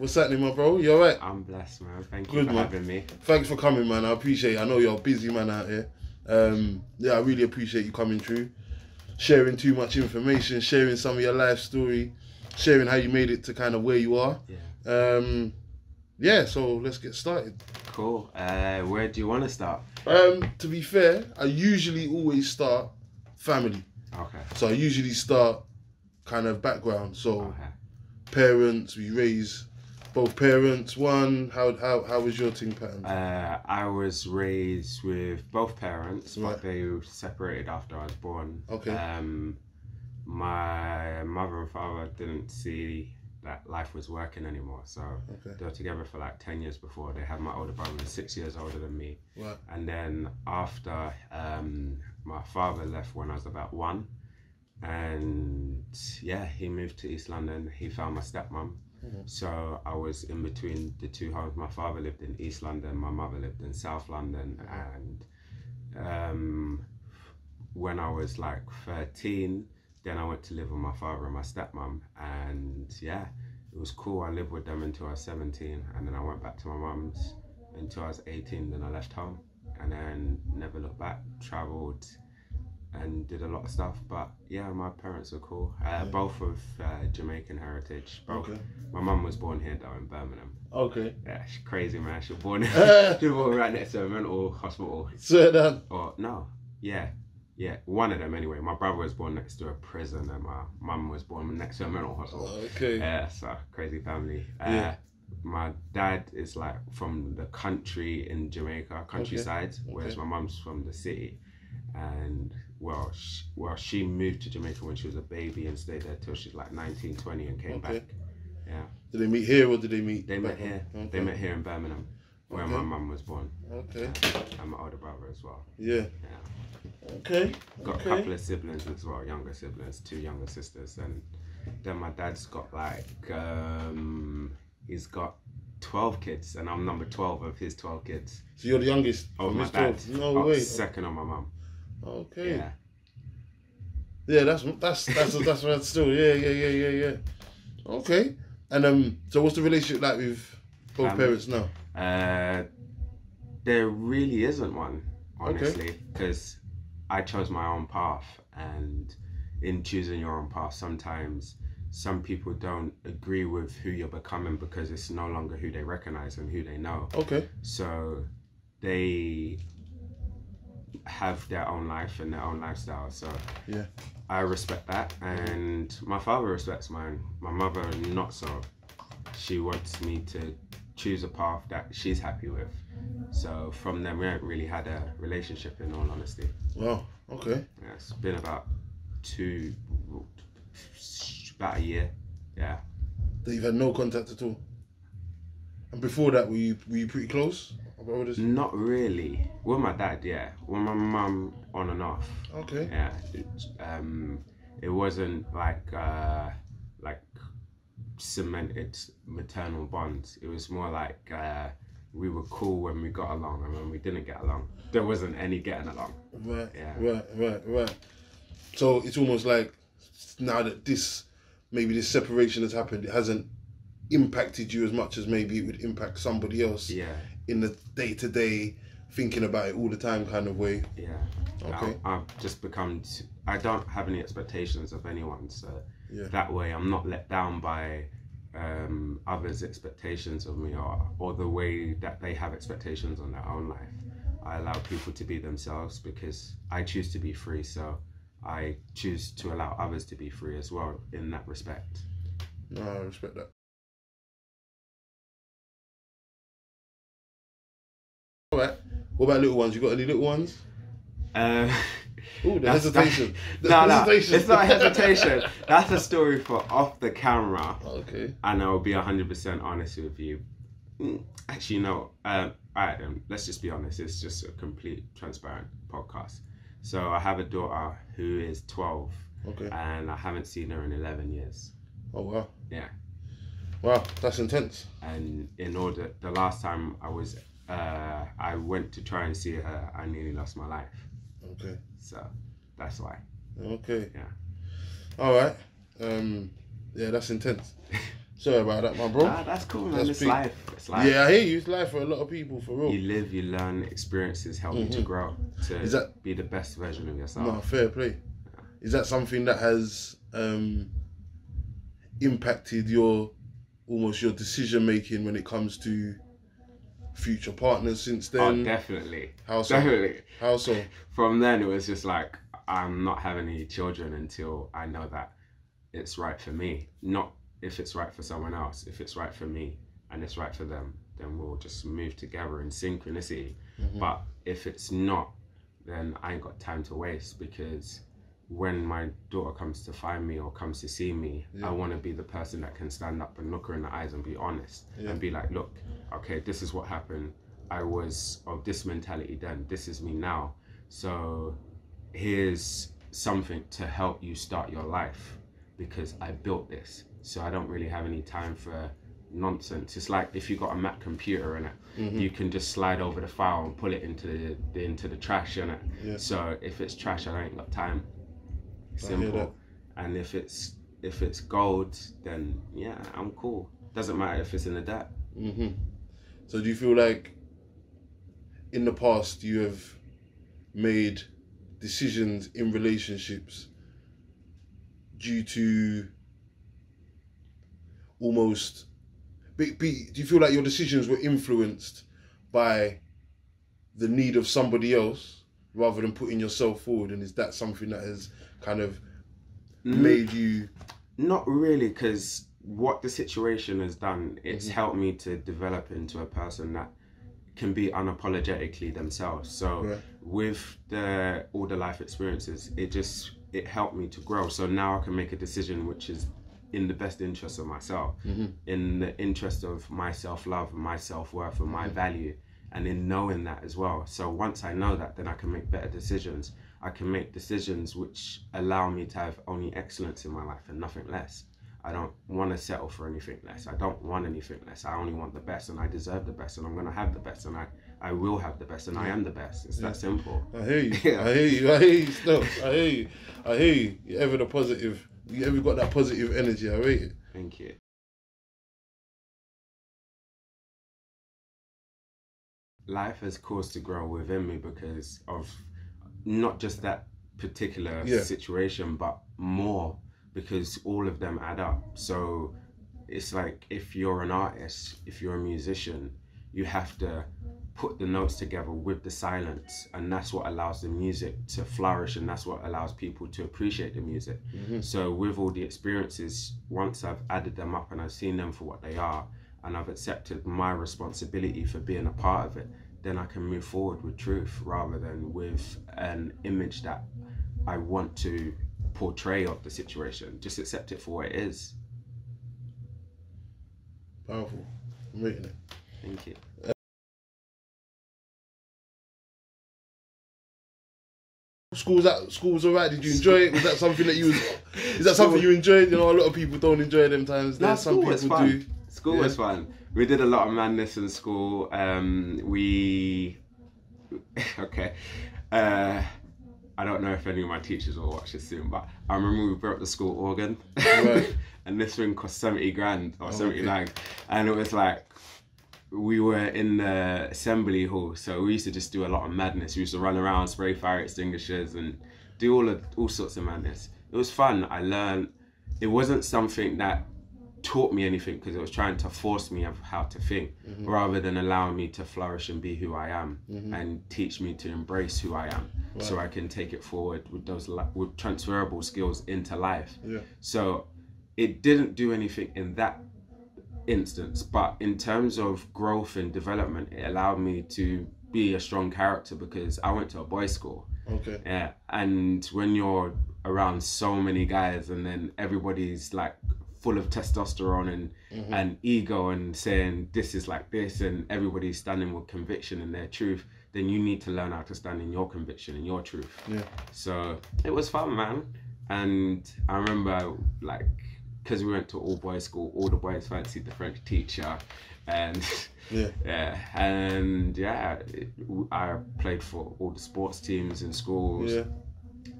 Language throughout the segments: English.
What's happening, my bro? You alright? I'm blessed, man. Thank you for man. having me. Thanks for coming, man. I appreciate it. I know you're a busy man out here. Um, yeah, I really appreciate you coming through, sharing too much information, sharing some of your life story, sharing how you made it to kind of where you are. Yeah. Um, yeah, so let's get started. Cool. Uh, where do you want to start? Um, to be fair, I usually always start family. Okay. So I usually start kind of background. So Okay. parents, we raise both parents. One, how how how was your thing pattern? Uh, I was raised with both parents, Right. but they separated after I was born. Okay. Um, my mother and father didn't see that life was working anymore, so Okay. they were together for like ten years before. They had my older brother, six years older than me. Right. And then after um, my father left when I was about one, and yeah, he moved to East London. He found my stepmom. Mhm. So I was in between the two homes. My father lived in East London. My mother lived in South London. And um, when I was like thirteen, then I went to live with my father and my stepmom. And yeah, it was cool. I lived with them until I was seventeen, and then I went back to my mum's until I was 18 then I left home and then never looked back traveled and did a lot of stuff but yeah my parents were cool uh, both of uh, Jamaican heritage both Okay. my mum was born here though in Birmingham Okay. yeah she's crazy man she was born she was born right next to a mental hospital Swear down. or no yeah yeah one of them anyway my brother was born next to a prison and my mum was born next to a mental hospital Okay. yeah, so crazy family. Uh, Yeah. My dad is like from the country in Jamaica, countryside, whereas okay. my mum's from the city. And well, she, well, she moved to Jamaica when she was a baby and stayed there till she's like 19, 20 and came Okay. back. Yeah, Did they meet here or did they meet? they met here. Okay. They met here in Birmingham, where Okay. my mum was born, Okay. and my older brother as well. Yeah. Yeah, Okay. got a couple of siblings as well, younger siblings, two younger sisters, and then my dad's got like um, he's got twelve kids, and I'm number twelve of his twelve kids. So you're the youngest. Oh, my dad. 12? No Oh, way. Second on my mum. Okay. Yeah. Yeah, that's that's that's that's right. Still, yeah, yeah, yeah, yeah, yeah. Okay. And um, so what's the relationship like with both Family. parents now? Uh, there really isn't one, honestly, because I chose my own path, and in choosing your own path, sometimes some people don't agree with who you're becoming because it's no longer who they recognize and who they know. Okay. So they have their own life and their own lifestyle. So Yeah. I respect that, and my father respects mine. My mother not so. She wants me to choose a path that she's happy with. So from them, we haven't really had a relationship. In all honesty, Wow. Okay. yeah, it's been about two, about a year. Yeah. That you've had no contact at all. And before that, were you were you pretty close? Not really. With my dad, yeah. With my mum, on and off. Okay. yeah it, um it wasn't like uh like cemented maternal bonds it was more like uh we were cool when we got along and when we didn't get along there wasn't any getting along Right. Yeah. Right. Right. Right. So it's almost like now that this maybe this separation has happened, it hasn't impacted you as much as maybe it would impact somebody else yeah in the day to day, thinking about it all the time kind of way. yeah Okay. I, i've just become t- i don't have any expectations of anyone so Yeah. that way i'm not let down by um, others' expectations of me or, or the way that they have expectations on their own life. I allow people to be themselves because I choose to be free, so I choose to allow others to be free as well in that respect. No, I respect that. All right. What about little ones? You got any little ones? Um, Ooh, the that's- hesitation. The no, no, it's not hesitation. That's a story for off the camera. okay. and I'll be 100% honest with you. Mm, Actually, no. Um, all right, then. Let's just be honest. It's just a complete, transparent podcast. So I have a daughter who is 12, Okay. and I haven't seen her in 11 years. Oh wow. Yeah. Wow, that's intense. And in order, the last time I was, uh, I went to try and see her, I nearly lost my life. Okay. So that's why. Okay. Yeah. All right. Um. Yeah, that's intense. Sorry about that, my bro. Ah, that's cool, man. That's it's life. It's life. yeah, I hear you. It's life for a lot of people, for real. You live, you learn. Experiences help you to Mhm. grow, to Is that- be the best version of yourself. No, fair play. Is that something that has um, impacted your almost your decision making when it comes to future partners since then? oh, then? definitely, How so? definitely. How so? From then, it was just like I'm not having any children until I know that it's right for me. Not if it's right for someone else. If it's right for me and it's right for them, then we'll just move together in synchronicity. Mhm. But if it's not, then I ain't got time to waste because when my daughter comes to find me or comes to see me, Yeah. I want to be the person that can stand up and look her in the eyes and be honest Yeah. and be like, look, okay, this is what happened. I was of this mentality then. This is me now. So here's something to help you start your life because I built this. So I don't really have any time for nonsense. It's like if you got a Mac computer in it, Mhm. you can just slide over the file and pull it into the, the into the trash in it. Yeah. So if it's trash, I ain't got time. I hear Simple. And if it's if it's gold, then yeah, I'm cool. Doesn't matter if it's in the dirt. hmm So do you feel like in the past you have made decisions in relationships due to almost be, be, do you feel like your decisions were influenced by the need of somebody else rather than putting yourself forward and is that something that has kind of made you Not really, because what the situation has done, it's Mhm. helped me to develop into a person that can be unapologetically themselves. So Right. with the all the life experiences, it just it helped me to grow. So now I can make a decision which is in the best interest of myself, Mhm. in the interest of my self love, my self worth, and my Mhm. value, and in knowing that as well. So once I know that, then I can make better decisions. I can make decisions which allow me to have only excellence in my life and nothing less. I don't want to settle for anything less. I don't want anything less. I only want the best, and I deserve the best, and I'm gonna have the best, and I, I will have the best, and I am the best. It's Yeah. that simple. I hear you. Yeah. I hear you. I hear you. Still, I hear you. I hear you. You ever the positive. You ever got that positive energy. I rate it. Thank you. Life has caused to grow within me because of not just that particular Yeah. situation, but more because all of them add up. So it's like if you're an artist, if you're a musician, you have to put the notes together with the silence, and that's what allows the music to flourish, and that's what allows people to appreciate the music. Mhm. So with all the experiences, once I've added them up and I've seen them for what they are, and I've accepted my responsibility for being a part of it, then I can move forward with truth rather than with an image that I want to portray of the situation. Just accept it for what it is. Powerful. I'm rating it. Thank you. School's that school's alright. Did you enjoy it? Was that something that you was? Is that something you enjoyed? You know, a lot of people don't enjoy them times. No, There's some people do. School Yeah. was fun. We did a lot of madness in school. Um, we okay. Uh, I don't know if any of my teachers will watch this soon, but I remember we broke the school organ, Right. and this thing cost seventy grand or Oh, seventy nine, and it was like we were in the assembly hall, so we used to just do a lot of madness. We used to run around, spray fire extinguishers, and do all of all sorts of madness. It was fun. I learned. It wasn't something that taught me anything because it was trying to force me of how to think Mhm. rather than allowing me to flourish and be who I am Mhm. and teach me to embrace who I am so I can take it forward with those li- with transferable skills into life. Yeah. So it didn't do anything in that instance, but in terms of growth and development, it allowed me to be a strong character because I went to a boys' school. Okay. Yeah, and when you're around so many guys and then everybody's like full of testosterone and Mhm. and ego and saying this is like this and everybody's standing with conviction and their truth, then you need to learn how to stand in your conviction and your truth. Yeah. So it was fun, man. And I remember like because we went to all boys school, all the boys fancied the French teacher, and Yeah. yeah, and yeah, it, I played for all the sports teams in schools. Yeah.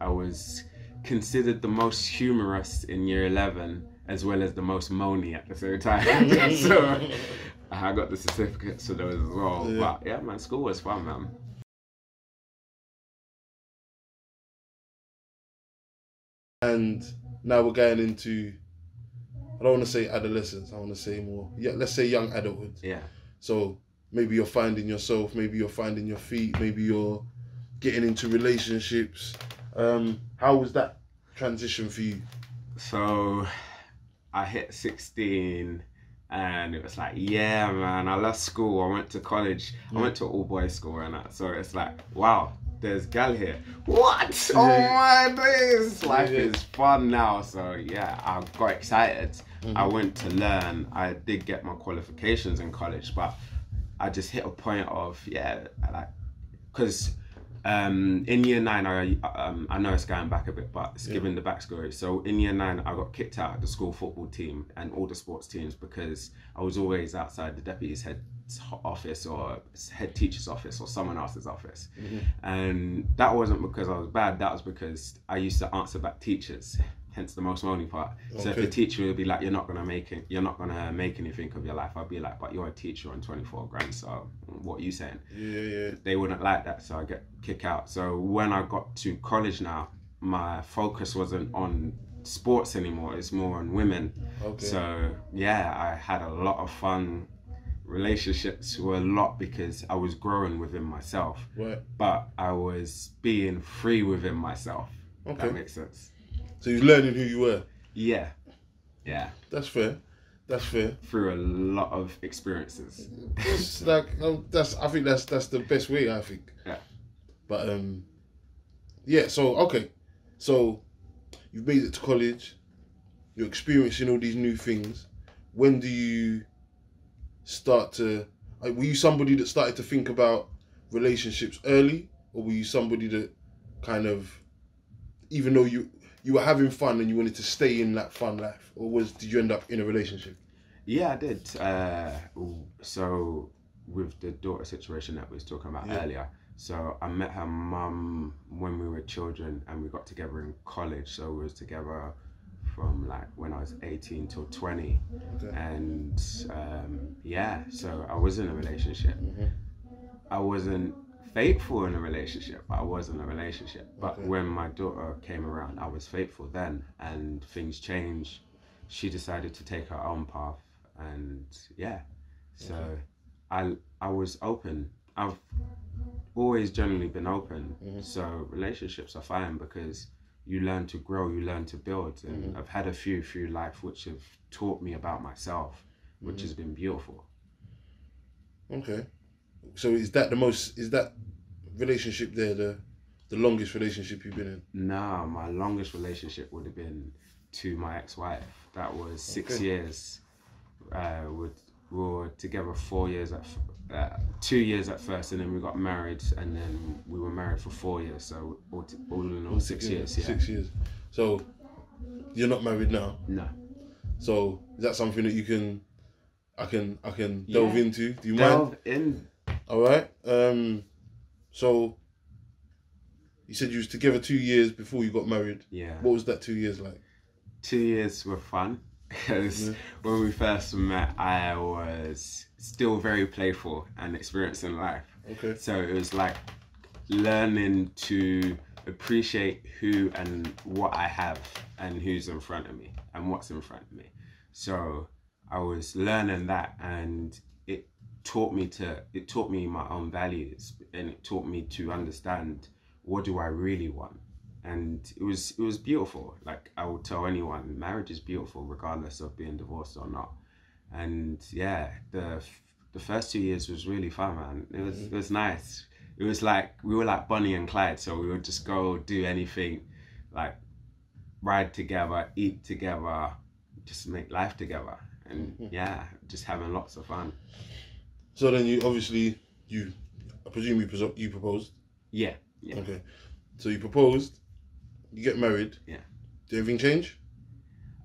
I was considered the most humorous in year 11 as well as the most moany at the same time. so I got the certificates for those as well. Yeah. But yeah, man, school was fun, man. And now we're going into. I don't want to say adolescence. I want to say more. Yeah, let's say young adulthood. Yeah. So maybe you're finding yourself. Maybe you're finding your feet. Maybe you're getting into relationships. Um, how was that transition for you? So I hit 16 and it was like, yeah, man, I left school. I went to college. I went to all boys school and that. So it's like, wow, there's gal here. What? Oh my days. Life Yeah. is fun now. So yeah, I got excited. Mm-hmm. I went to learn. I did get my qualifications in college, but I just hit a point of, yeah, like, because um, in year nine, I um, I know it's going back a bit, but it's giving the backstory. So in year nine, I got kicked out of the school football team and all the sports teams because I was always outside the deputy's head office or head teacher's office or someone else's office, and that wasn't because I was bad. That was because I used to answer back teachers. Hence the most moaning part. Oh, so if the teacher would be like, "You're not gonna make it. You're not gonna make anything of your life," I'd be like, "But you're a teacher on 24 grand. So what are you saying?" Yeah, yeah. they wouldn't like that, so I get kicked out. So when I got to college now, my focus wasn't on sports anymore. It's more on women. Okay. So yeah, I had a lot of fun. Relationships were a lot because I was growing within myself, Right. but I was being free within myself. Okay. That makes sense. So you're learning who you were. Yeah, yeah. That's fair. That's fair. Through a lot of experiences. It's like um, that's. I think that's that's the best way. I think. Yeah. But um, yeah. So okay, so you've made it to college. You're experiencing all these new things. When do you start to? Like, were you somebody that started to think about relationships early, or were you somebody that kind of, even though you you were having fun and you wanted to stay in that fun life, or was did you end up in a relationship? Yeah, I did. Uh, so with the daughter situation that we was talking about Yeah. earlier. So I met her mum when we were children, and we got together in college. So we was together from like when I was eighteen till twenty, Okay. and um, yeah. So I was in a relationship. Mhm. I wasn't faithful in a relationship. but I was in a relationship, but Okay. when my daughter came around, I was faithful then, and things changed. She decided to take her own path, and yeah, so Okay. I I was open. I've always generally been open. Mhm. So relationships are fine because you learn to grow, you learn to build, and Mhm. I've had a few through life which have taught me about myself, which Mhm. has been beautiful. Okay. So is that the most? Is that relationship there the the longest relationship you've been in? Nah, my longest relationship would have been to my ex-wife. That was six Okay. years. Uh, with we were together four years at, uh, two years at first, and then we got married, and then we were married for four years. So all, t- all in all, six years. Yeah. Six years. So you're not married now. No. So is that something that you can? I can I can delve Yeah. into. Do you mind? Delve in. All right. Um. So you said you was together two years before you got married. Yeah. What was that two years like? two years were fun because Yeah. when we first met, I was still very playful and experiencing life. Okay. So it was like learning to appreciate who and what I have and who's in front of me and what's in front of me. So I was learning that and taught me to it taught me my own values and it taught me to understand what do I really want. And it was it was beautiful. Like I would tell anyone, marriage is beautiful regardless of being divorced or not. And yeah, the the first two years was really fun, man. It was it was nice. It was like we were like Bonnie and Clyde, so we would just go do anything, like ride together, eat together, just make life together, and Mhm. yeah, just having lots of fun. So then you obviously you, I presume you you proposed. Yeah, yeah. Okay. So you proposed. You get married. Yeah. Did everything change?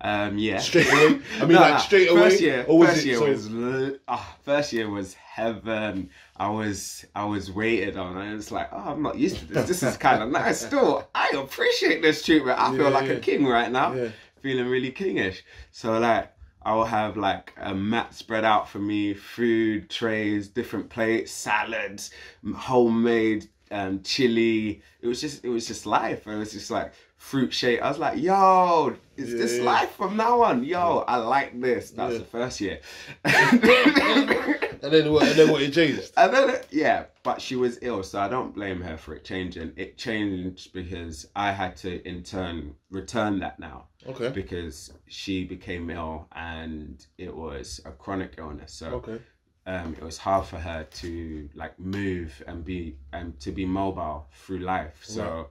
Um, yeah. Straight away? I mean, No, like, no. straight away? First year, Or was first it year so- was ah, first year was heaven. I was I was waited on, and it's like, oh, I'm not used to this. This is kind of nice. Still, I appreciate this treatment. I feel like yeah. a king right now. Yeah. feeling really kingish. So like I'll have like a mat spread out for me, food trays, different plates, salads, homemade um, chili. It was just it was just life. It was just like fruit shake. I was like, yo, is Yeah, this yeah. life from now on? Yo, I like this. That's Yeah. the first year. And then what? And then what? It changed. And then, yeah, but she was ill, so I don't blame her for it changing. It changed because I had to, in turn, return that now Okay. because she became ill and it was a chronic illness. So Okay. um, it was hard for her to like move and be and to be mobile through life. So Right.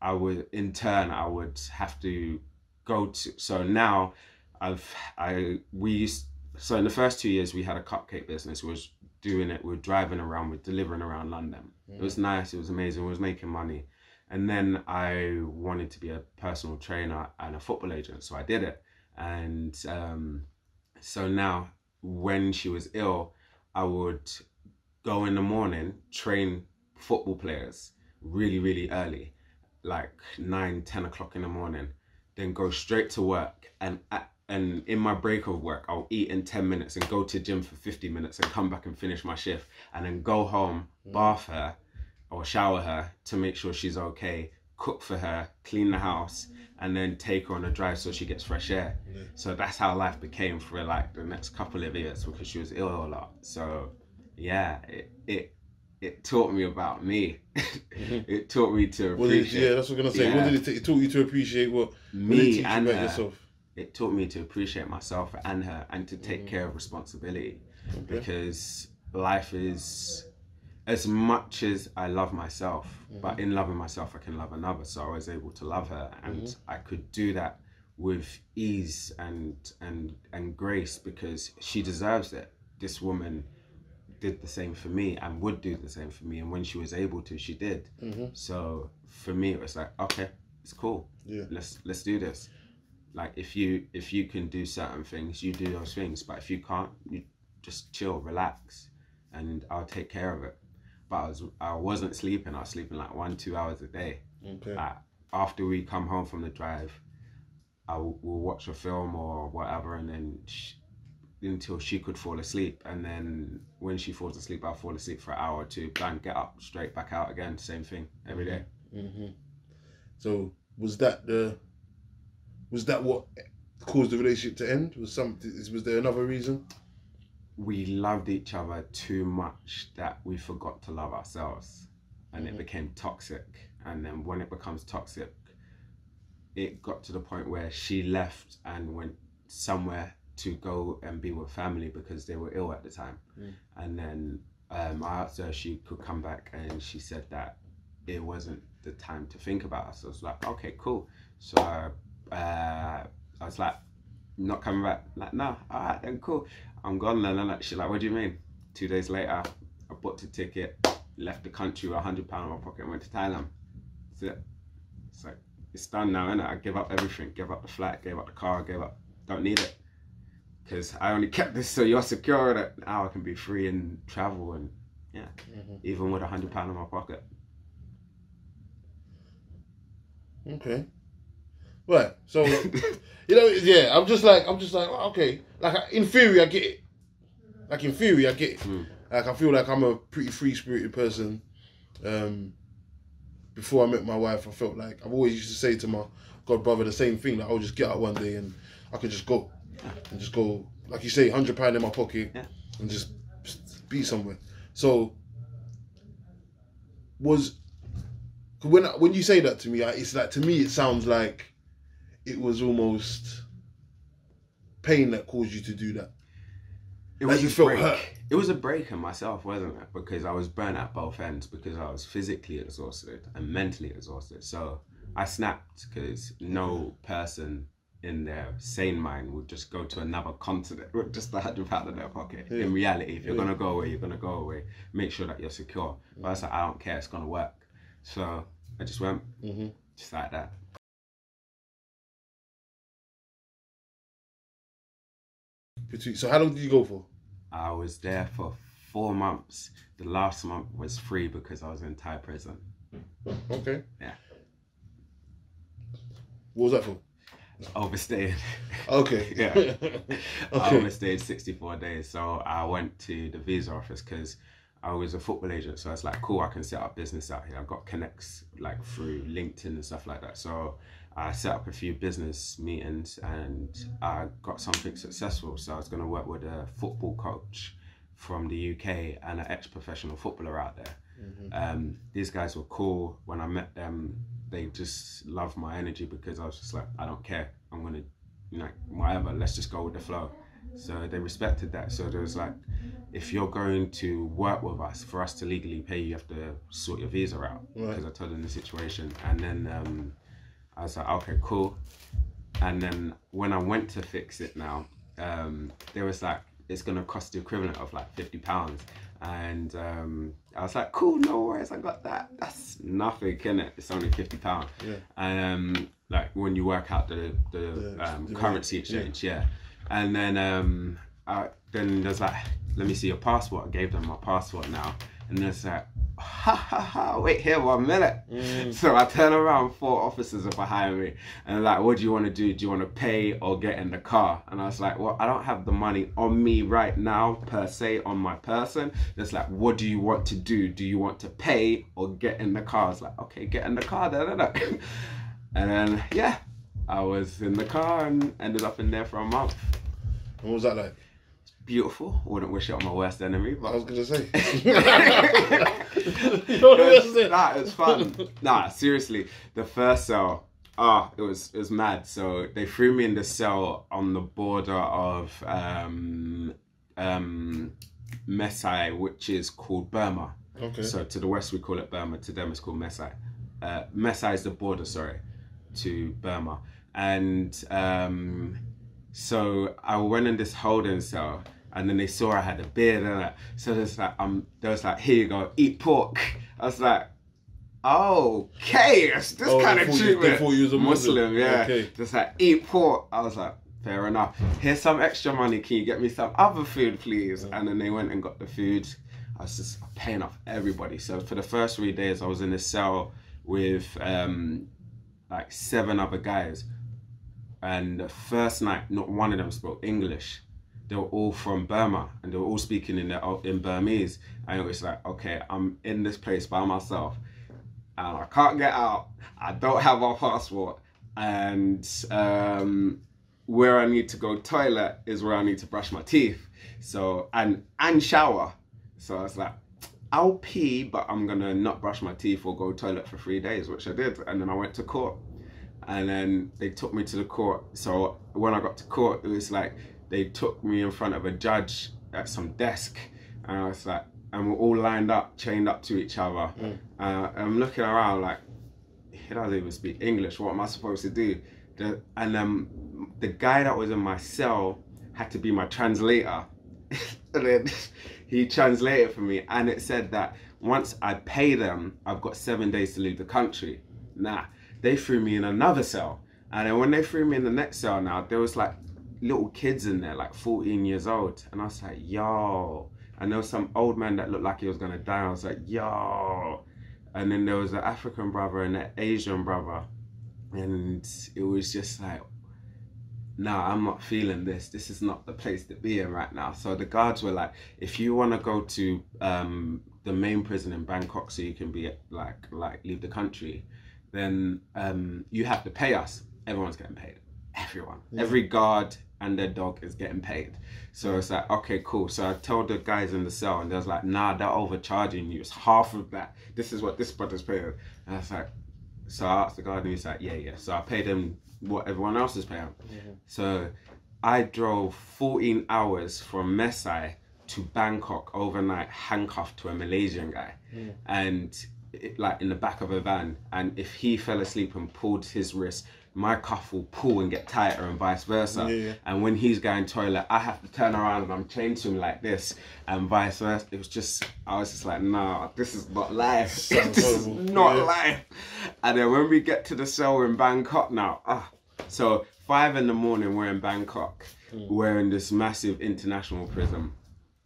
I would, in turn, I would have to go to. So now, I've I we used. So in the first two years, we had a cupcake business. We was doing it. We were driving around. We are delivering around London. It was nice. It was amazing. We was making money. And then I wanted to be a personal trainer and a football agent, so I did it. And um, so now, when she was ill, I would go in the morning, train football players really, really early, like nine, 10 o'clock in the morning, then go straight to work. And at, and in my break of work, I'll eat in 10 minutes and go to gym for 50 minutes and come back and finish my shift and then go home, mm. bath her or shower her to make sure she's okay, cook for her, clean the house, and then take her on a drive so she gets fresh air. Mm. So that's how life became for like the next couple of years because she was ill a lot. So yeah, it it it taught me about me. Mm-hmm. it taught me to What appreciate yeah, that's what I'm gonna say. What did it, t- it taught you to appreciate what? what me you and her. yourself? It taught me to appreciate myself and her and to take mm. care of responsibility Okay. because life is as much as I love myself, mm-hmm. but in loving myself, I can love another. So I was able to love her, and mm-hmm. I could do that with ease and and and grace because she deserves it. This woman did the same for me and would do the same for me, and when she was able to, she did. Mhm. So for me, it was like, okay, it's cool. Yeah. Let's let's do this. Like if you if you can do certain things, you do those things. But if you can't, you just chill, relax, and I'll take care of it. But I was I wasn't sleeping. I was sleeping like one two hours a day. Okay. Like after we come home from the drive, I will we'll watch a film or whatever, and then sh until she could fall asleep, and then when she falls asleep, I'll fall asleep for an hour or two. Bang, get up, straight back out again. Same thing every day. hmm So was that the? Was that what caused the relationship to end? Was some? Was there another reason? we loved each other too much that we forgot to love ourselves and it became toxic and then when it becomes toxic it got to the point where she left and went somewhere to go and be with family because they were ill at the time Mm. and then um, i asked her if she could come back and she said that it wasn't the time to think about us i was like okay cool so uh, i was like not coming back like no all right then cool I'm gone then. And she's like, what do you mean? Two days later, I booked a ticket, left the country with a hundred pound in my pocket and went to Thailand. That's it. It's like, it's done now, innit? I give up everything. Give up the flat, gave up the car, gave up, don't need it. Because I only kept this so you're secure that now I can be free and travel and, yeah, Mhm. even with a hundred pound in my pocket. Okay. Right. So you know, yeah. I'm just like I'm just like okay. Like in theory, I get it. Like in theory, I get it. Mm. Like I feel like I'm a pretty free spirited person. Um, before I met my wife, I felt like I've always used to say to my god brother the same thing. Like I'll just get up one day and I could just go and just go, like you say, hundred pound in my pocket Yeah. and just be somewhere. So was when when you say that to me, it's like to me it sounds like it was almost pain that caused you to do that. It Like was you a felt break. hurt. It was a break in myself, wasn't it? Because I was burnt at both ends because I was physically exhausted and mentally exhausted. So I snapped because no person in their sane mind would just go to another continent with just a hundred pound in their pocket. Yeah. In reality, if you're Yeah. gonna go away, you're gonna go away. Make sure that you're secure. But I was like, I don't care, it's gonna work. So I just went Mm-hmm. just like that. So how long did you go for? I was there for four months. The last month was free because I was in Thai prison. Okay. Yeah. What was that for? overstayed. Okay. Yeah. I okay. overstayed 64 days. So I went to the visa office because I was a football agent. So it's like, cool, I can set up business out here. I've got connects like through LinkedIn and stuff like that. So I set up a few business meetings and I got something successful. So I was going to work with a football coach from the UK and an ex professional footballer out there. Um, these guys were cool. When I met them, they just loved my energy because I was just like, I don't care. I'm gonna, you know, whatever. Let's just go with the flow. So they respected that. So there was like, if you're going to work with us, for us to legally pay you, you have to sort your visa out. Right. Because I told them the situation, and then um, I was like, okay, cool. And then when I went to fix it now, um, there was like, it's gonna cost the equivalent of like fifty pounds. And um, I was like, cool, no worries, I got that. That's nothing, in it? It's only fifty pounds. Yeah. And um, like when you work out the the, The- um, the currency rate, yeah. exchange, yeah. And then um, I, then there's like, let me see your passport. I gave them my passport now, and there's like, ha ha ha, wait here one minute. Mm. So I turn around, four officers are behind me, and like, what do you want to do? Do you want to pay or get in the car? And I was like, well, I don't have the money on me right now, per se, on my person. It's like, what do you want to do? Do you want to pay or get in the car? I was like, okay, get in the car. And then, yeah, I was in the car and ended up in there for a month. And what was that like? Beautiful. Wouldn't wish it on my worst enemy, but I was gonna say. it was, nah, it fun. Nah, seriously, the first cell, ah, it was it was mad. So they threw me in the cell on the border of um um Mae Sai, which is called Burma. Okay. So to the west we call it Burma. To them it's called Mae Sai. Uh, Mae Sai is the border, sorry, to Burma. And um, so I went in this holding cell, and then they saw I had a beard, and that. so there's like um, there was like, here you go, eat pork. I was like, okay, it's this Oh, kind of you- treatment. thought you was a Muslim. yeah. Okay. Just like eat pork. I was like, fair enough. Here's some extra money. Can you get me some other food, please? And then they went and got the food. I was just paying off everybody. So for the first three days, I was in a cell with um, like seven other guys. And the first night, not one of them spoke English. They were all from Burma, and they were all speaking in their, in Burmese. And it was like, okay, I'm in this place by myself, and I can't get out. I don't have my passport, and um, where I need to go toilet is where I need to brush my teeth. So and and shower. So I was like, I'll pee, but I'm gonna not brush my teeth or go toilet for three days, which I did. And then I went to court, and then they took me to the court. So when I got to court, it was like they took me in front of a judge at some desk, and I was like, and we're all lined up, chained up to each other. Uh, I'm looking around like, he doesn't even speak English. What am I supposed to do? The, and um, the guy that was in my cell had to be my translator. and then he translated for me, and it said that once I pay them, I've got seven days to leave the country. Nah, they threw me in another cell, and then when they threw me in the next cell, now there was like little kids in there, like 14 years old, and I was like, yo. And there was some old man that looked like he was gonna die. I was like, yo. And then there was an African brother and an Asian brother, and it was just like, no, I'm not feeling this. This is not the place to be in right now. So the guards were like, if you want to go to um, the main prison in Bangkok so you can be like, like leave the country, then um, you have to pay us. Everyone's getting paid. Everyone. Every guard and their dog is getting paid. So it's like, okay, cool. So I told the guys in the cell, and they was like, nah, they're overcharging you. It's half of that. This is what this brother's paying. And I was like, so I asked the guard, and he's like, yeah, yeah. So I paid him what everyone else is paying. So I drove 14 hours from Mae Sai to Bangkok overnight, handcuffed to a Malaysian guy, and it, like in the back of a van. And if he fell asleep and pulled his wrist, my cuff will pull and get tighter, and vice versa. Yeah. And when he's going toilet, I have to turn around and I'm chained to him like this, and vice versa. It was just, I was just like, nah, this is not life. Sounds this is not Yeah. life. And then when we get to the cell in Bangkok now, ah, so five in the morning, we're in Bangkok. We're in this massive international prison.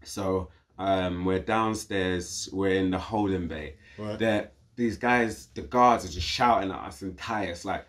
So um, we're downstairs. We're in the holding bay. Right. These guys, the guards, are just shouting at us in Thai. It's like,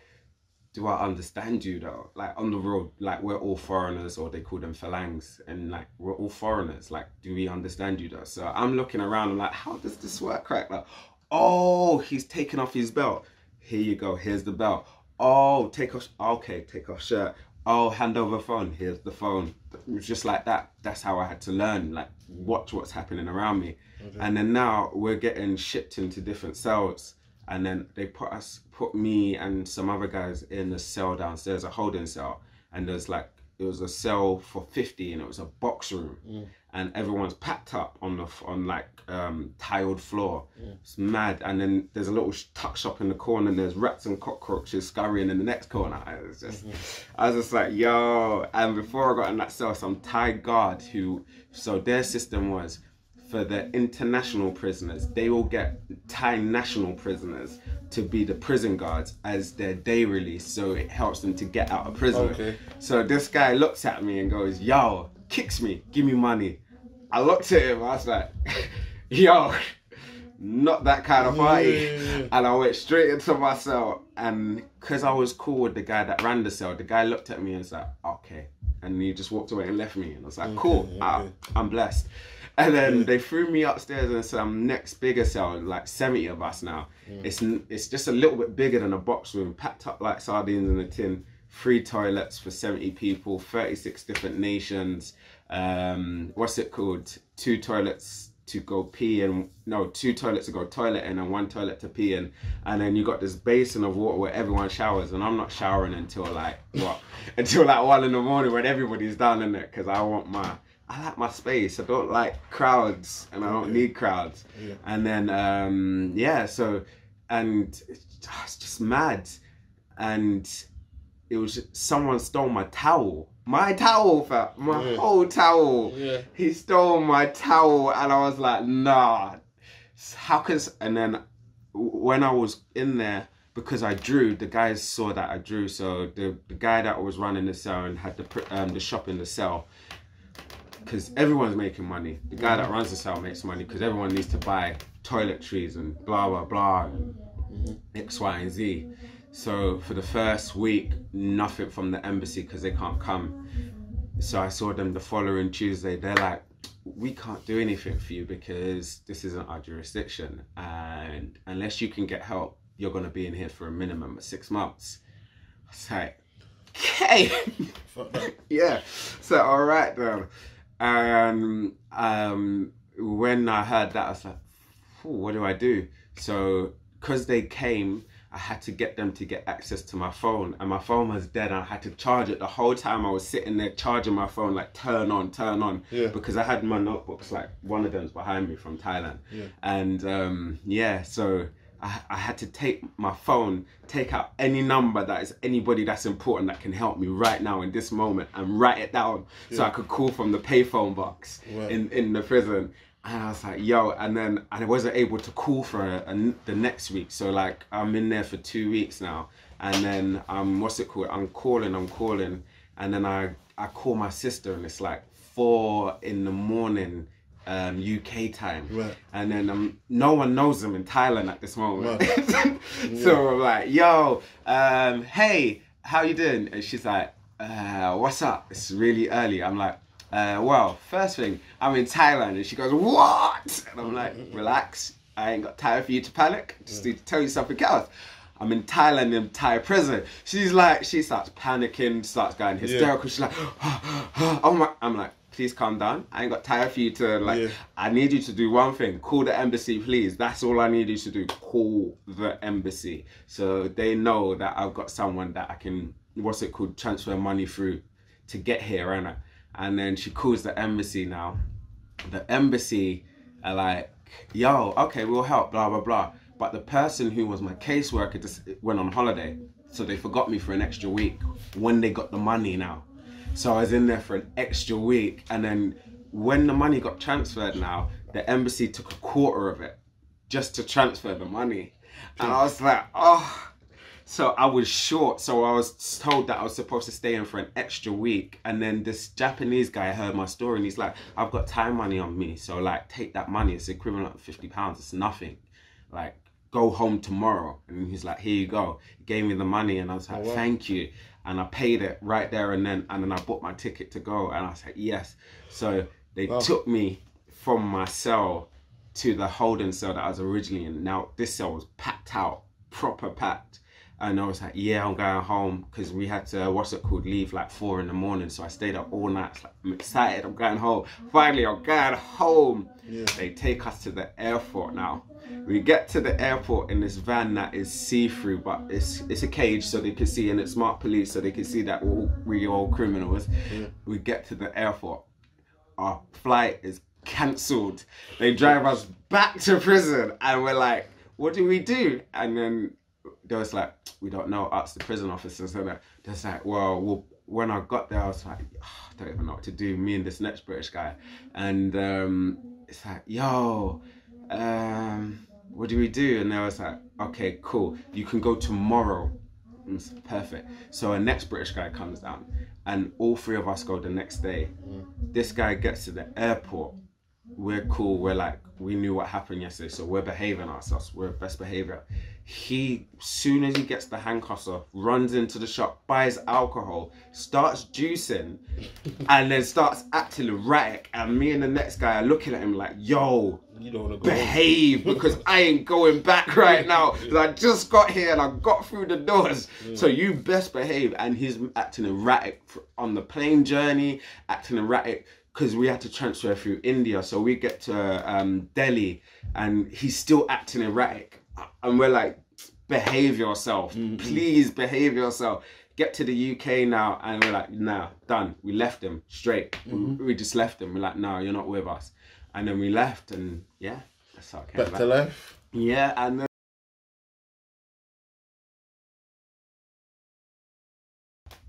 do I understand you though? Like on the road, like we're all foreigners, or they call them farangs, and like we're all foreigners. Like, do we understand you though? So I'm looking around. I'm like, how does this work? Crack like, oh, he's taking off his belt. Here you go. Here's the belt. Oh, take off. Okay, take off shirt. Oh, hand over phone. Here's the phone. It was just like that. That's how I had to learn. Like, watch what's happening around me. Okay. And then now we're getting shipped into different cells and then they put us put me and some other guys in a cell downstairs a holding cell and there's like it was a cell for 50 and it was a box room mm. and everyone's packed up on the on like um tiled floor mm. it's mad and then there's a little tuck shop in the corner and there's rats and cockroaches scurrying in the next corner I was just mm-hmm. I was just like yo and before I got in that cell some Thai guard who so their system was for the international prisoners. They will get Thai national prisoners to be the prison guards as their day release, so it helps them to get out of prison. Okay. So this guy looks at me and goes, "Yo," kicks me, "Give me money." I looked at him. I was like, "Yo." Not that kind of party, yeah. and I went straight into my cell. And because I was cool with the guy that ran the cell, the guy looked at me and was like, "Okay," and he just walked away and left me. And I was like, "Cool, I, I'm blessed." And then they threw me upstairs in some next bigger cell, like 70 of us now. Mm. It's it's just a little bit bigger than a box room, packed up like sardines in a tin. Three toilets for 70 people, 36 different nations. Um, what's it called? Two toilets to go pee and no two toilets to go toilet in and one toilet to pee in and then you got this basin of water where everyone showers and I'm not showering until like what until like one in the morning when everybody's down in it because I want my I like my space. I don't like crowds, and I don't need crowds. Yeah. And then um, yeah, so and it's just mad, and it was just, someone stole my towel. My towel, fam. My yeah. whole towel. Yeah. He stole my towel, and I was like, nah. How can? And then when I was in there, because I drew, the guys saw that I drew. So the, the guy that was running the cell and had the um, the shop in the cell, because everyone's making money. The guy that runs the sale makes money because everyone needs to buy toiletries and blah blah blah, and X, Y, and Z. So for the first week, nothing from the embassy because they can't come. So I saw them the following Tuesday. They're like, we can't do anything for you because this isn't our jurisdiction, and unless you can get help, you're gonna be in here for a minimum of six months. I was like, okay, yeah. So all right then. And um, when I heard that, I was like, what do I do? So, because they came, I had to get them to get access to my phone, and my phone was dead. And I had to charge it the whole time I was sitting there charging my phone, like turn on, turn on, yeah. because I had my notebooks, like one of them's behind me from Thailand, yeah. and um, yeah, so I, I had to take my phone, take out any number that is anybody that's important that can help me right now in this moment and write it down yeah. so I could call from the payphone box in, in the prison. And I was like, yo, and then I wasn't able to call for a, a, the next week. So like I'm in there for two weeks now. And then um, what's it called? I'm calling, I'm calling. And then I, I call my sister and it's like four in the morning um, UK time, right. and then um, no one knows them in Thailand at this moment. Right. so. I'm like, "Yo, um, hey, how you doing?" And she's like, uh, "What's up?" It's really early. I'm like, uh, "Well, first thing, I'm in Thailand," and she goes, "What?" And I'm like, "Relax, I ain't got time for you to panic. Just need to tell you something else." I'm in Thailand in Thai prison. She's like, she starts panicking, starts going hysterical. Yeah. She's like, oh my, I'm like, please calm down. I ain't got time for you to like. Yeah. I need you to do one thing. Call the embassy, please. That's all I need you to do. Call the embassy, so they know that I've got someone that I can. What's it called? Transfer money through to get here, and and then she calls the embassy now. The embassy are like, yo, okay, we'll help, blah blah blah. But the person who was my caseworker just went on holiday, so they forgot me for an extra week when they got the money now. So I was in there for an extra week. And then when the money got transferred now, the embassy took a quarter of it just to transfer the money. And I was like, oh. So I was short. So I was told that I was supposed to stay in for an extra week. And then this Japanese guy heard my story and he's like, I've got time money on me. So like, take that money. It's equivalent of 50 pounds. It's nothing. Like, go home tomorrow. And he's like, here you go. He gave me the money and I was like, Oh, wow. thank you. And I paid it right there and then. And then I bought my ticket to go. And I was like, yes. So they Wow. took me from my cell to the holding cell that I was originally in. Now this cell was packed out, proper packed. And I was like, yeah, I'm going home because we had to, what's it called, leave like four in the morning. So I stayed up all night. Like, I'm excited, I'm going home. Finally, I'm going home. Yeah. They take us to the airport now. We get to the airport in this van that is see-through, but it's it's a cage so they can see, and it's smart police so they can see that we're all, all criminals. Yeah. We get to the airport. Our flight is cancelled. They drive us back to prison, and we're like, "What do we do?" And then they was like, "We don't know." Ask the prison officers, and they're like, "Well, well." When I got there, I was like, "Ah, I don't even know what to do. Me and this next British guy, and um, it's like, "Yo, um, what do we do?" And they was like, "Okay, cool. You can go tomorrow." It's perfect. So a next British guy comes down, and all three of us go the next day. This guy gets to the airport. We're cool. We're like, we knew what happened yesterday, so we're behaving ourselves. We're best behavior. He, soon as he gets the handcuffs off, runs into the shop, buys alcohol, starts juicing, and then starts acting erratic. And me and the next guy are looking at him like, yo, You don't want to go behave because I ain't going back right now. I just got here and I got through the doors. So you best behave. And he's acting erratic on the plane journey, acting erratic because we had to transfer through India. So we get to um, Delhi and he's still acting erratic. And we're like, behave yourself. Mm-hmm. Please behave yourself. Get to the UK now, and we're like, nah, done. We left him straight. We, mm-hmm. we just left him. We're like, no, you're not with us. And then we left, and yeah, that's how it Back back. to life. Yeah, and then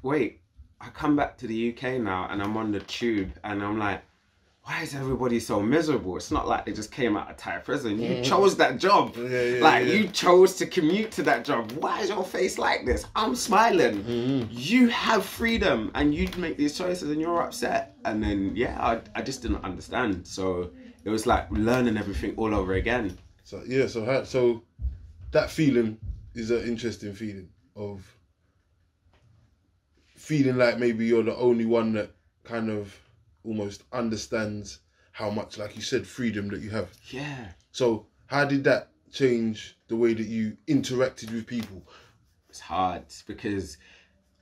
wait, I come back to the UK now, and I'm on the tube, and I'm like, why is everybody so miserable? It's not like they just came out of Thai prison. You chose that job. Yeah, yeah, like yeah. you chose to commute to that job. Why is your face like this? I'm smiling. Mm-hmm. You have freedom, and you make these choices, and you're upset. And then yeah, I, I just didn't understand. So it was like learning everything all over again. So yeah, so how, so that feeling is an interesting feeling of feeling like maybe you're the only one that kind of almost understands how much, like you said, freedom that you have. Yeah. So how did that change the way that you interacted with people? it's hard because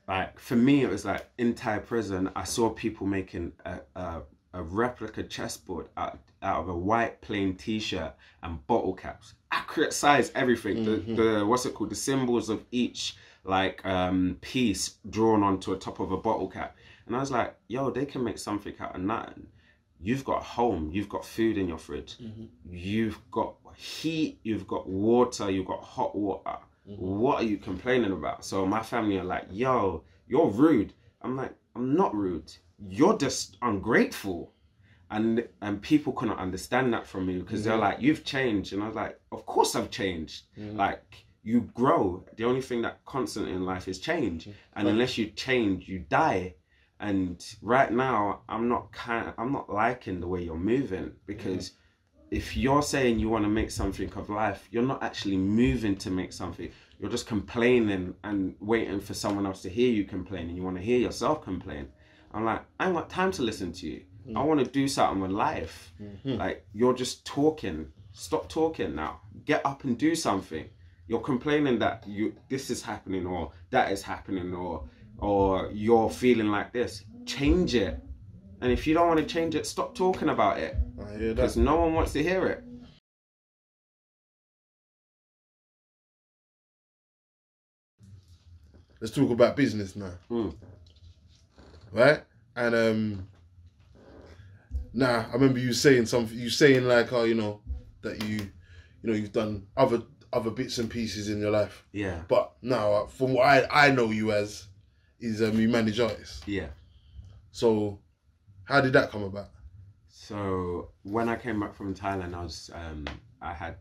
like for me it was like in Thai prison I saw people making a, a, a replica chessboard out, out of a white plain t-shirt and bottle caps accurate size everything the, the what's it called the symbols of each like um piece drawn onto a top of a bottle cap and I was like yo they can make something out of nothing you've got a home, you've got food in your fridge, mm-hmm. you've got heat, you've got water, you've got hot water. Mm-hmm. What are you complaining about? So my family are like, yo, you're rude. I'm like, I'm not rude. You're just ungrateful. And and people couldn't understand that from me because they're mm-hmm. like, you've changed. And I was like, of course I've changed. Like you grow. The only thing that constant in life is change. And unless you change, you die and right now i'm not kind i'm not liking the way you're moving because if you're saying you want to make something of life you're not actually moving to make something. You're just complaining and waiting for someone else to hear you complain and you want to hear yourself complain. I'm like i ain't got time to listen to you. I mm. want to do something with life. Mm-hmm. Like you're just talking. Stop talking now. Get up and do something. You're complaining that you this is happening or that is happening or or you're feeling like this change it and if you don't want to change it stop talking about it because no one wants to hear it Let's talk about business now. Mm. Right? And um nah, I remember you saying something you saying like oh, you know, that you you know, you've done other other bits and pieces in your life. yeah But now from what I, I know you as is um you manage artists. yeah So how did that come about? so when i came back from thailand i was um i had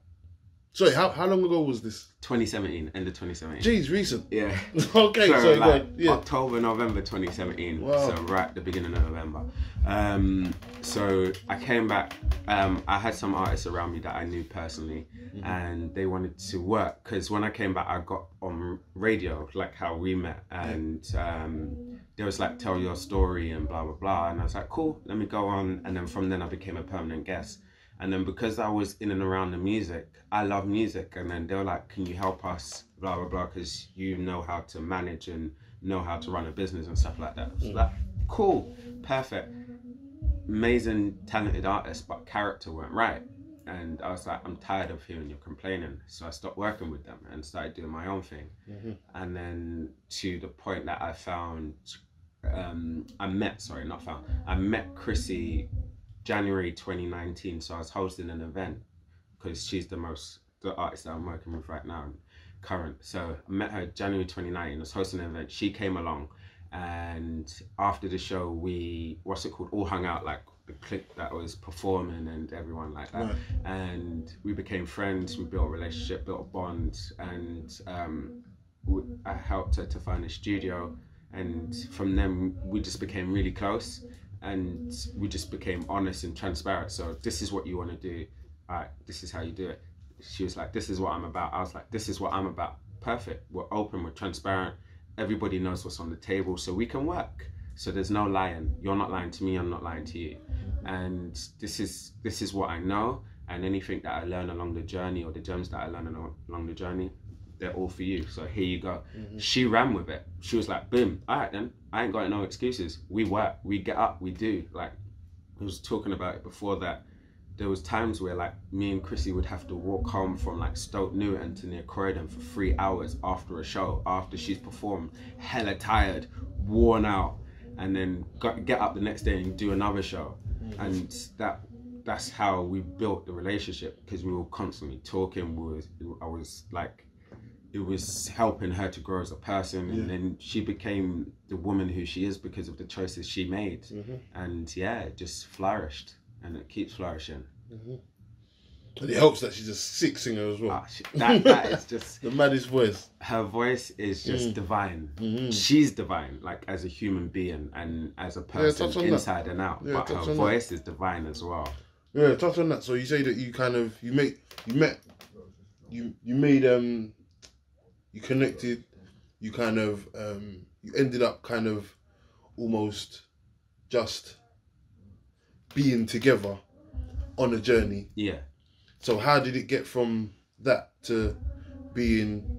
Sorry, how, how long ago was this? 2017, end of 2017. Jeez, recent. Yeah. okay, so, so, like, yeah. October, November 2017. Wow. So right at the beginning of November. Um, so I came back. Um, I had some artists around me that I knew personally, Mm-hmm. and they wanted to work because when I came back, I got on radio, like how we met, and um, there was like tell your story and blah blah blah, and I was like, cool, let me go on, and then from then I became a permanent guest. And then because I was in and around the music, I love music. And then they were like, can you help us, blah, blah, blah, because you know how to manage and know how to run a business and stuff like that. So like, cool, perfect, amazing, talented artist, but character weren't right. And I was like, I'm tired of hearing you complaining. So I stopped working with them and started doing my own thing. And then to the point that I found, um, I met, sorry, not found, I met Chrissy January 2019. So I was hosting an event because she's the most the artist that I'm working with right now, current. So I met her January 2019. I was hosting an event. She came along, and after the show, we what's it called? All hung out like the clique that was performing and everyone like that. Right. And we became friends. We built a relationship, built a bond, and um, we, I helped her to find a studio. And from then, we just became really close and we just became honest and transparent. So this is what you want to do. All right, this is how you do it. She was like, this is what I'm about. I was like, this is what I'm about. Perfect. We're open. We're transparent. Everybody knows what's on the table, so we can work. So there's no lying. You're not lying to me. I'm not lying to you. And this is this is what I know. And anything that I learn along the journey, or the gems that I learn along, along the journey, they're all for you. So here you go. Mm-hmm. She ran with it. She was like, boom, all right then. I ain't got no excuses. We work, we get up, we do. Like I was talking about it before that. There was times where like me and Chrissy would have to walk home from like Stoke Newington to near Croydon for three hours after a show, after she's performed, hella tired, worn out, and then get up the next day and do another show. Mm-hmm. And that that's how we built the relationship because we were constantly talking. We was I was like it was helping her to grow as a person and then she became the woman who she is because of the choices she made and yeah it just flourished and it keeps flourishing And it helps that she's a sick singer as well. Ah, she, that, that is just the maddest voice. her voice is just Mm. divine Mm-hmm. she's divine like as a human being and as a person touch on that. inside and out Yeah, but her voice is divine as well Yeah, touch on that. So you say that you kind of you make you met you you made um you connected, you kind of um you ended up kind of almost just being together on a journey. yeah So how did it get from that to being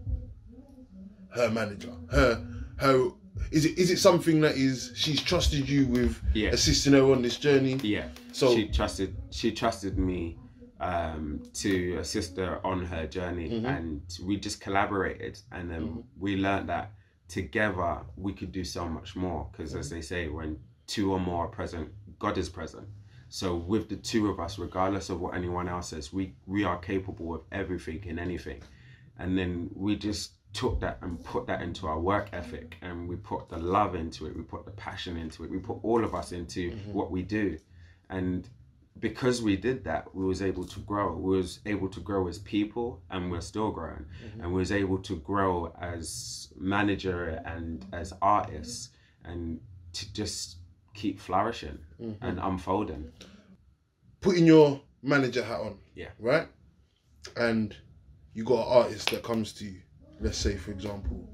her manager? Her her is it is it something that is she's trusted you with Yeah. assisting her on this journey? Yeah. So- she trusted she trusted me um, to assist her on her journey, Mm-hmm. and we just collaborated, and then we learned that together we could do so much more. Because as they say, when two or more are present, God is present. So with the two of us, regardless of what anyone else says, we we are capable of everything and anything, and then we just took that and put that into our work ethic and we put the love into it. We put the passion into it. We put all of us into what we do. And because we did that we was able to grow we was able to grow as people and we're still growing mm-hmm. and we was able to grow as manager and as artists and to just keep flourishing mm-hmm. and unfolding putting your manager hat on. Yeah. Right? And you got an artist that comes to you, let's say for example.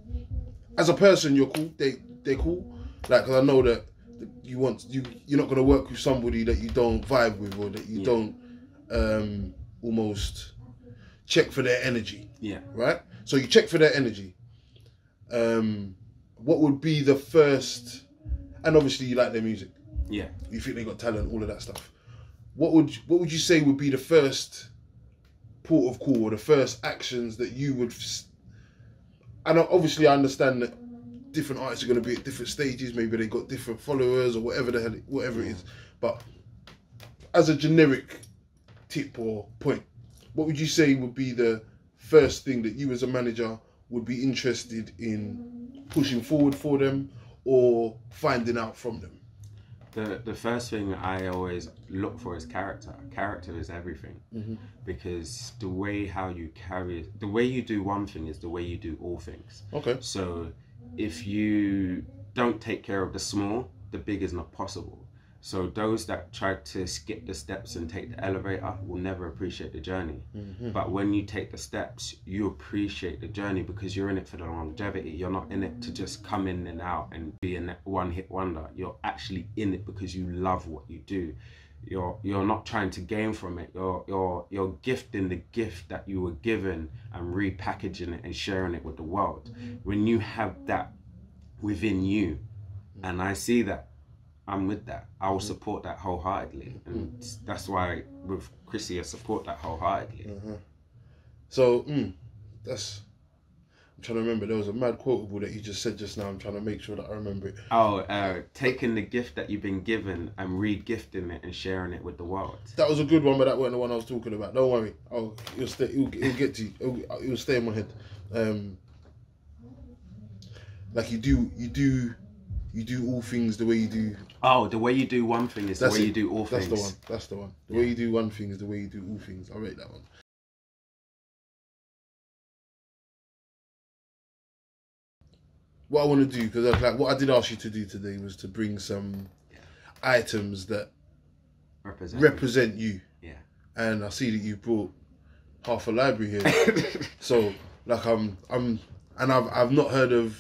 As a person you're cool, they they cool. Like 'cause I know that you want you you're not gonna work with somebody that you don't vibe with or that you Yeah. don't um almost check for their energy. yeah Right? So you check for their energy. Um what would be the first and obviously you like their music yeah you think they got talent, all of that stuff. What would what would you say would be the first port of call or the first actions that you would? And obviously, I understand that different artists are going to be at different stages. Maybe they got different followers or whatever the hell, it- whatever it is. But as a generic tip or point, what would you say would be the first thing that you as a manager would be interested in pushing forward for them or finding out from them? the the first thing I always look for is character. Character is everything Mhm. because the way how you carry, the way you do one thing is the way you do all things. Okay. So if you don't take care of the small, the big is not possible. So those that try to skip the steps and take the elevator will never appreciate the journey. Mhm. But when you take the steps, you appreciate the journey because you're in it for the longevity. You're not in it to just come in and out and be a one hit wonder. You're actually in it because you love what you do. You're you're not trying to gain from it. You're you're you're gifting the gift that you were given and repackaging it and sharing it with the world. When you have that within you, and I see that, I'm with that. I will support that wholeheartedly, and that's why with Chrissy, I support that wholeheartedly. Uh-huh. So, mm, that's. I'm trying to remember. There was a mad quotable that you just said just now. I'm trying to make sure that I remember it. Oh, uh, taking the gift that you've been given and re-gifting it and sharing it with the world. That was a good one, but that wasn't the one I was talking about. Don't worry. Oh, it'll stay. It'll, it'll get to you. It'll, it'll stay in my head. Um, like you do, you do, you do all things the way you do. Oh, the way you do one thing is the That's way it. you do all That's things. the one. That's the one. The way you do one thing is the way you do all things. I rate that one. What I want to do, because like what I did ask you to do today was to bring some items that Represent. represent you. Yeah. And I see that you brought half a library here. so like I'm I'm and I've I've not heard of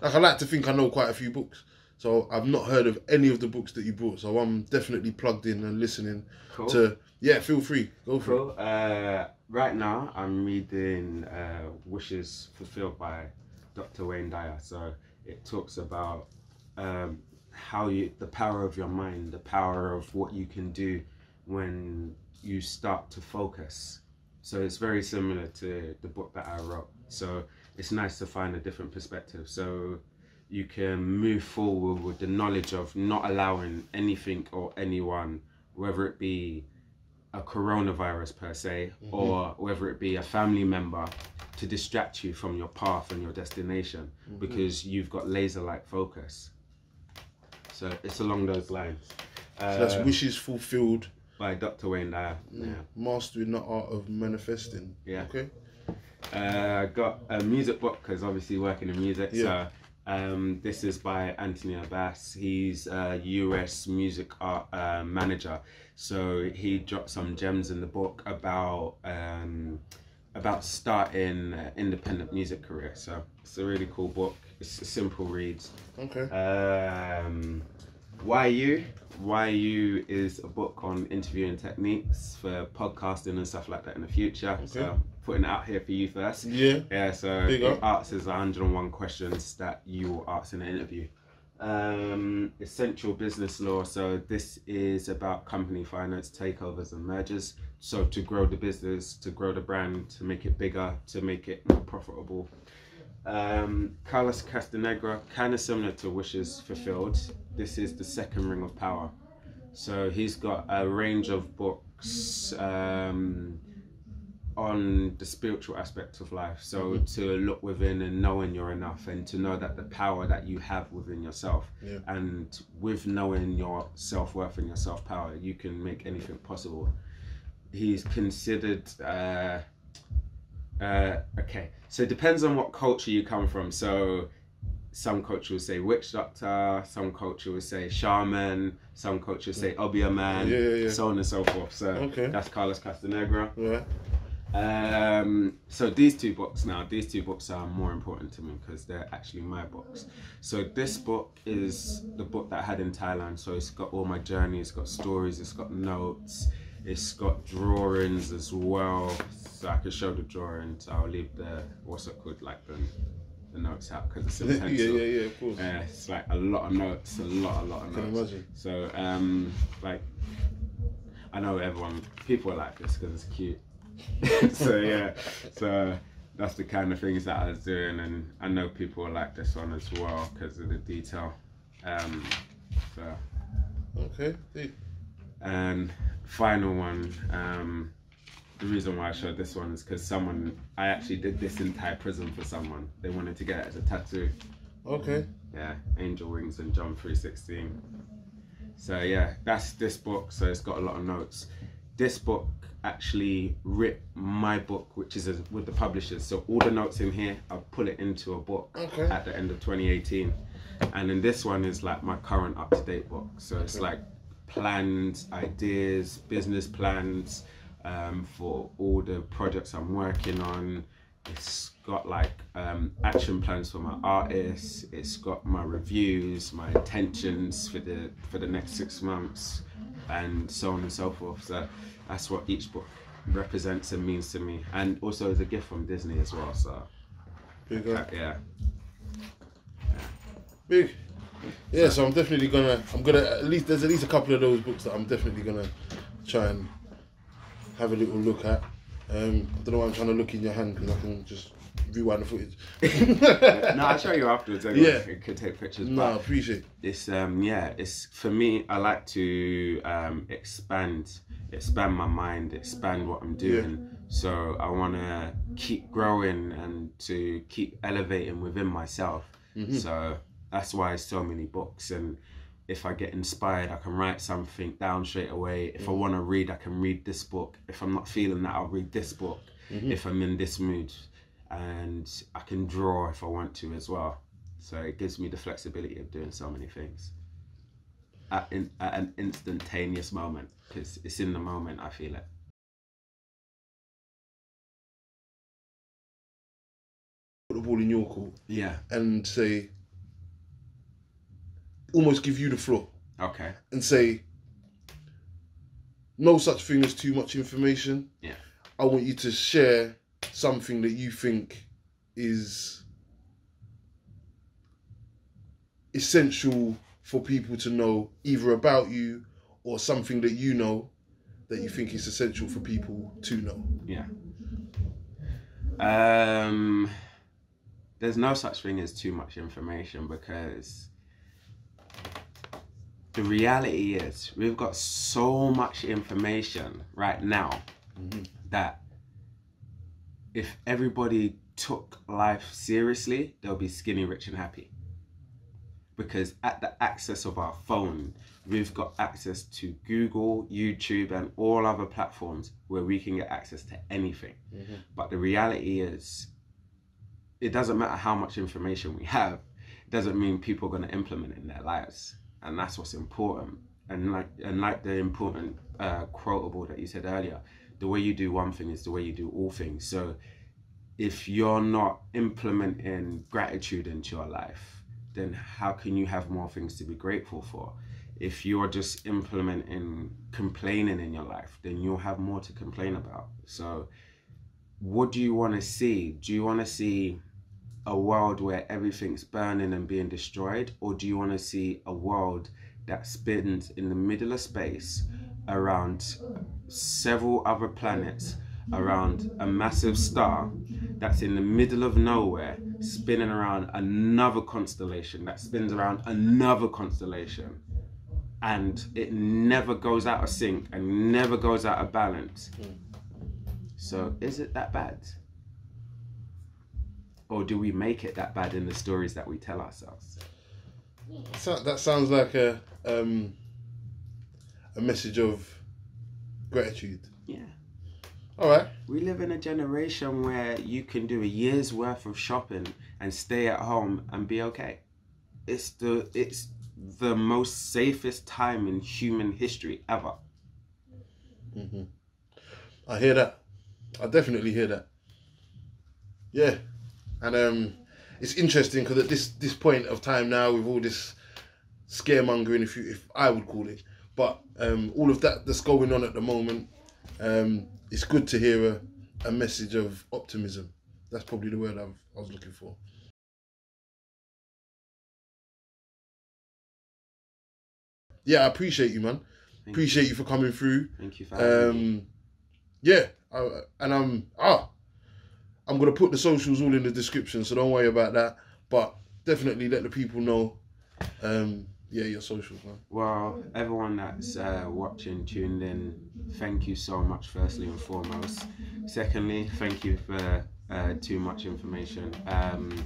like I like to think I know quite a few books. So I've not heard of any of the books that you brought. So I'm definitely plugged in and listening Cool. to yeah, feel free. Go for it. Uh, right now, I'm reading uh, Wishes Fulfilled by Dr. Wayne Dyer. So it talks about um, how you, the power of your mind, the power of what you can do when you start to focus. So it's very similar to the book that I wrote. So it's nice to find a different perspective. So you can move forward with the knowledge of not allowing anything or anyone, whether it be a coronavirus per se, or whether it be a family member, to distract you from your path and your destination because you've got laser like focus. So it's along those lines. Uh, So that's wishes fulfilled, by Dr. Wayne Dyer. Yeah. mastering the art of manifesting. Yeah. Okay. Uh, got a music book because obviously working in music. Yeah. So um, this is by Anthony Abbas. He's a US music art uh, manager. So he dropped some gems in the book about um, about starting an independent music career. So it's a really cool book. It's a simple reads. Okay. Um, Why You? Why You is a book on interviewing techniques for podcasting and stuff like that in the future. Okay. So putting it out here for you first. Yeah. Yeah, so Big it up. answers 101 questions that you will ask in an interview. Um, essential business law. So this is about company finance, takeovers, and mergers. So to grow the business, to grow the brand, to make it bigger, to make it more profitable. Um, Carlos Castaneda, kind of similar to Wishes Fulfilled. This is the second ring of power. So he's got a range of books um, on the spiritual aspect of life. So to look within and knowing you're enough, and to know that the power that you have within yourself, Yeah. and with knowing your self worth and your self power, you can make anything possible. He's considered. Uh, uh, okay, so it depends on what culture you come from. So some culture will say witch doctor, some culture will say shaman, some culture will say obeah man, Yeah, yeah, yeah. so on and so forth. So Okay. that's Carlos Castaneda. Right. Um, so these two books now, these two books are more important to me because they're actually my books. So this book is the book that I had in Thailand. So it's got all my journey, it's got stories, it's got notes, it's got drawings as well. So I can show the drawings. I'll leave the what's it called like the, the notes out because it's in pencil. yeah, yeah, yeah, of course. Yeah, it's like a lot of notes, a lot, a lot of I can notes. imagine. So, um, like, I know everyone, people like this because it's cute. so yeah, so that's the kind of things that I was doing, and I know people like this one as well because of the detail. Um, so, Okay. And final one. Um, the reason why I showed this one is because someone I actually did this entire prison for someone. They wanted to get it as a tattoo. Okay. Yeah, angel wings and John three sixteen. So yeah, that's this book. So it's got a lot of notes. This book actually ripped my book, which is a, with the publishers. So all the notes in here, I'll pull it into a book Okay. at the end of 2018. And then this one is like my current up to date book. So it's like plans, ideas, business plans um, for all the projects I'm working on. It's got like um, action plans for my artists. It's got my reviews, my intentions for the for the next six months, and so on and so forth. So that's what each book represents and means to me, and also as a gift from Disney as well. So Big up. yeah, Big. Yeah, so I'm definitely gonna. I'm gonna at least. There's at least a couple of those books that I'm definitely gonna try and have a little look at. Um, I don't know why I'm trying to look in your hand because I can just rewind the footage. no, I'll show you afterwards. Anyway. Yeah. you could take pictures. no, I appreciate. it's um yeah it's for me i like to um expand expand my mind expand what i'm doing Yeah. so i want to keep growing and to keep elevating within myself so that's why so many books and if i get inspired i can write something down straight away. If i mm. want to read i can read this book. If i'm not feeling that i'll read this book mm-hmm. if i'm in this mood. And i can draw if i want to as well. So it gives me the flexibility of doing so many things at, in, at an instantaneous moment because it's in the moment I feel it. Put the ball in your court Yeah. and say, almost give you the floor Okay. and say, no such thing as too much information. Yeah. I want you to share something that you think is essential for people to know either about you or something that you know that you think is essential for people to know. Yeah. Um, there's no such thing as too much information because the reality is we've got so much information right now mm-hmm. that if everybody took life seriously, they'll be skinny, rich, and happy. Because at the access of our phone, we've got access to Google, YouTube, and all other platforms where we can get access to anything. Mm-hmm. But the reality is, it doesn't matter how much information we have, it doesn't mean people are going to implement it in their lives. And that's what's important. And like and like the important uh, quotable that you said earlier, the way you do one thing is the way you do all things. So if you're not implementing gratitude into your life, then how can you have more things to be grateful for? If you're just implementing complaining in your life, then you'll have more to complain about. So, what do you want to see? Do you want to see a world where everything's burning and being destroyed, or do you want to see a world that spins in the middle of space around several other planets, around a massive star that's in the middle of nowhere, spinning around another constellation that spins around another constellation? And it never goes out of sync and never goes out of balance. Hmm. So, is it that bad? Or do we make it that bad in the stories that we tell ourselves? So, that sounds like a um, a message of gratitude. Yeah. All right. We live in a generation where you can do a year's worth of shopping and stay at home and be okay. It's the it's the most safest time in human history ever. I hear that. I definitely hear that. Yeah, and um, it's interesting because at this this point of time now, with all this scaremongering, if you if I would call it, but um, all of that that's going on at the moment, um, it's good to hear a, a message of optimism. That's probably the word I've, I was looking for. Yeah, I appreciate you, man. Thank Appreciate you for coming through. Thank you for having me. Um, yeah, I, and I'm ah, I'm gonna put the socials all in the description, so don't worry about that. But definitely let the people know. Um, yeah, your socials, man. Well, everyone that's uh, watching, tuned in, thank you so much, firstly and foremost. Secondly, thank you for uh, too much information. Um,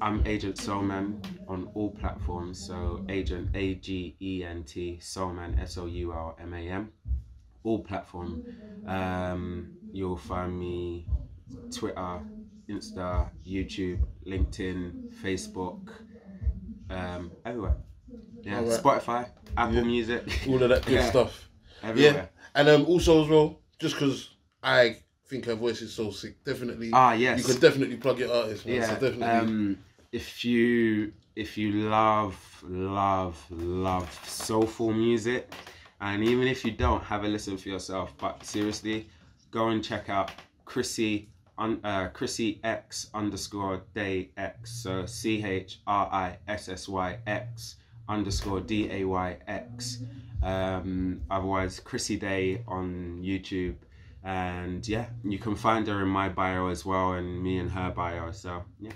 I'm Agent Soulman on all platforms. So Agent A G E N T Soulman S O U L M A M. All platform. Um, you'll find me Twitter, Insta, YouTube, LinkedIn, Facebook, um, everywhere. Yeah, Alright. Spotify, Apple Yeah. Music, All of that good Yeah. stuff. everywhere. Yeah, and um, also as well, just because I think her voice is so sick, definitely. Ah, yes. You can definitely plug your artist, man. yeah So definitely. um if you if you love love love soulful music and even if you don't have a listen for yourself but seriously go and check out chrissy un, uh, chrissy x underscore day x so c-h-r-i-s-s-y-x underscore d-a-y-x um otherwise chrissy day on youtube and yeah you can find her in my bio as well and me and her bio so yeah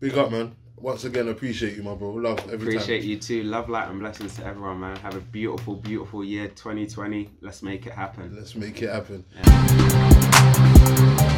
Big up, man. Once again, appreciate you, my bro. Love every appreciate time. you too love light and blessings to everyone man have a beautiful beautiful year 2020 let's make it happen Let's make it happen. Yeah.